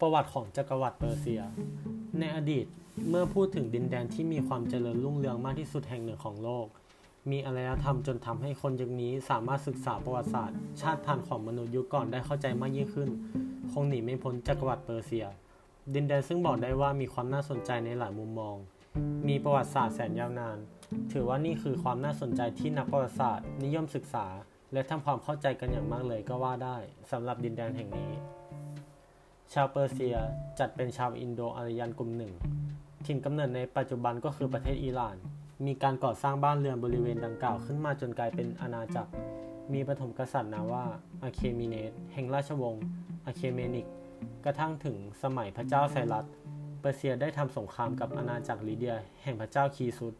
ประวัติของจักรวรรดิเปอร์เซีย ในอดีตเมื่อพูดถึงดินแดนที่มีความเจริญรุ่งเรืองมากที่สุดแห่งหนึ่งของโลก มีอารยธรรมจนทำให้คนยุคนี้สามารถศึกษาประวัติศาสตร์ ชาติพันธุ์ของมนุษย์ยุคก่อนได้เข้าใจมากยิ่งขึ้น คงหนีไม่พ้นจักรวรรดิเปอร์เซีย ดินแดนซึ่งบอกได้ว่ามีความน่าสนใจในหลายมุมมอง มีประวัติศาสตร์แสนยาวนาน ถือว่านี่คือความน่าสนใจที่นักประวัติศาสตร์ นิยมศึกษา และทำความเข้าใจกันอย่างมากเลยก็ว่าได้สำหรับดินแดนแห่งนี้ ชาวเปอร์เซียจัดเป็นชาวอินโดอารยันกลุ่มหนึ่ง ถิ่นกำเนิดในปัจจุบันก็คือประเทศอิหร่าน มีการก่อสร้างบ้านเรือนบริเวณดังกล่าวขึ้นมาจนกลายเป็นอาณาจักร มีปฐมกษัตริย์นามว่าอาเคมิเนสแห่งราชวงศ์อาเคเมนิก กระทั่งถึงสมัยพระเจ้าไซรัสเปอร์เซียได้ทำสงครามกับอาณาจักรลิเดีย แห่งพระเจ้าครีซุส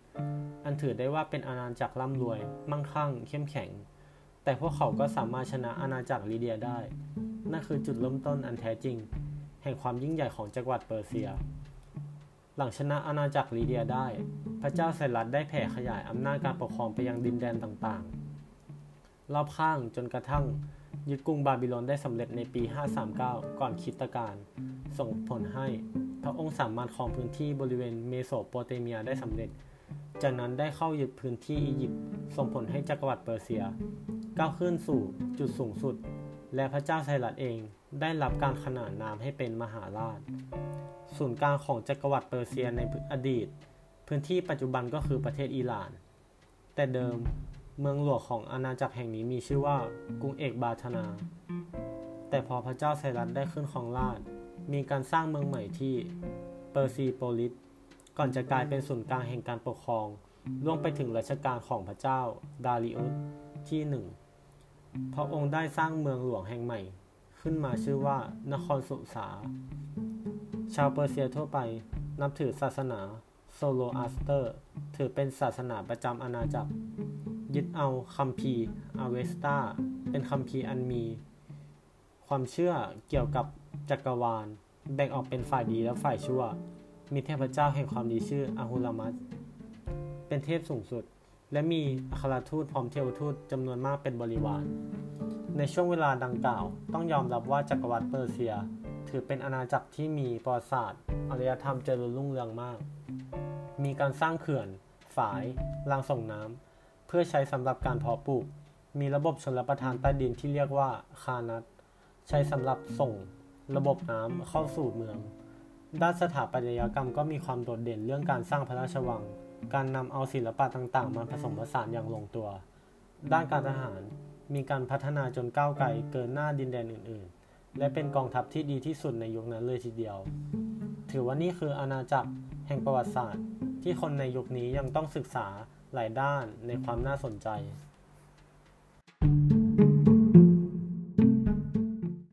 อันถือได้ว่าเป็นอาณาจักรร่ำรวย มั่งคั่ง เข้มแข็ง แต่พวกเขาก็สามารถชนะอาณาจักรลิเดียได้ นั่นคือจุดเริ่มต้นอันแท้จริง แห่งความยิ่งใหญ่ของจักรวรรดิเปอร์เซีย หลังชนะอาณาจักรลิเดียได้ พระเจ้าไซรัสได้แผ่ขยายอำนาจการปกครองไปยังดินแดนต่างๆ รอบข้างจนกระทั่งยึดกรุงบาบิโลนได้สำเร็จในปี 539 ก่อนคริสตกาลส่งผลให้พระองค์สามารถครองพื้นที่บริเวณเมโสโปเตเมียได้สำเร็จ จากนั้นได้เข้ายึดพื้นที่อียิปต์ส่งผลให้จักรวรรดิเปอร์เซีย ก้าวขึ้นสู่จุดสูงสุด และพระเจ้าไซรัสเองได้รับการขนานนามให้เป็นมหาราช ศูนย์กลางของจักรวรรดิเปอร์เซียในอดีต พื้นที่ปัจจุบันก็คือประเทศอิหร่าน แต่เดิมเมืองหลวงของอาณาจักรแห่งนี้มีชื่อว่ากรุงเอกบาธนา แต่พอพระเจ้าไซรัสได้ขึ้นครองราชมีการสร้างเมืองใหม่ที่เปอร์ซีโปลิสก่อนจะกลายเป็นศูนย์กลางแห่งการปกครองล่วงไปถึงรัชกาลของพระเจ้าดาริอุสที่หนึ่ง พระองค์ได้สร้างเมืองหลวงแห่งใหม่ ขึ้นมาชื่อว่านครสุสา ชาวเปอร์เซียทั่วไปนับถือศาสนาโซโรอาสเตอร์ ถือเป็นศาสนาประจำอาณาจักร ยึดเอาคัมภีร์อเวสตาเป็นคัมภีร์อันมี ความเชื่อเกี่ยวกับจักรวาล แบ่งออกเป็นฝ่ายดีและฝ่ายชั่ว มีเทพเจ้าแห่งความดีชื่ออาหุรามัสเป็นเทพสูงสุด และมีอัครทูตพร้อมเทวทูตจำนวนมากเป็นบริวาร ในช่วงเวลาดังกล่าว ต้องยอมรับว่าจักรวรรดิเปอร์เซีย ถือเป็นอาณาจักรที่มีประวัติศาสตร์อารยธรรมเจริญรุ่งเรืองมาก มีการสร้างเขื่อน ฝายรางส่งน้ำเพื่อใช้สำหรับการเพาะปลูก มีระบบชลประทานใต้ดินที่เรียกว่าคานัตใช้สำหรับส่งระบบน้ำเข้าสู่เมือง ด้านสถาปัตยกรรมก็มีความโดดเด่นเรื่องการสร้างพระราชวัง การนำเอาศิลปะต่างๆ มาผสมผสานอย่างลงตัว ด้านการทหารมีการพัฒนาจนก้าวไกลเกินหน้าดินแดนอื่น ๆ และเป็นกองทัพที่ดีที่สุดในยุคนั้นเลยทีเดียว ถือว่านี่คืออาณาจักรแห่งประวัติศาสตร์ ที่คนในยุคนี้ยังต้องศึกษาหลายด้านในความน่าสนใจ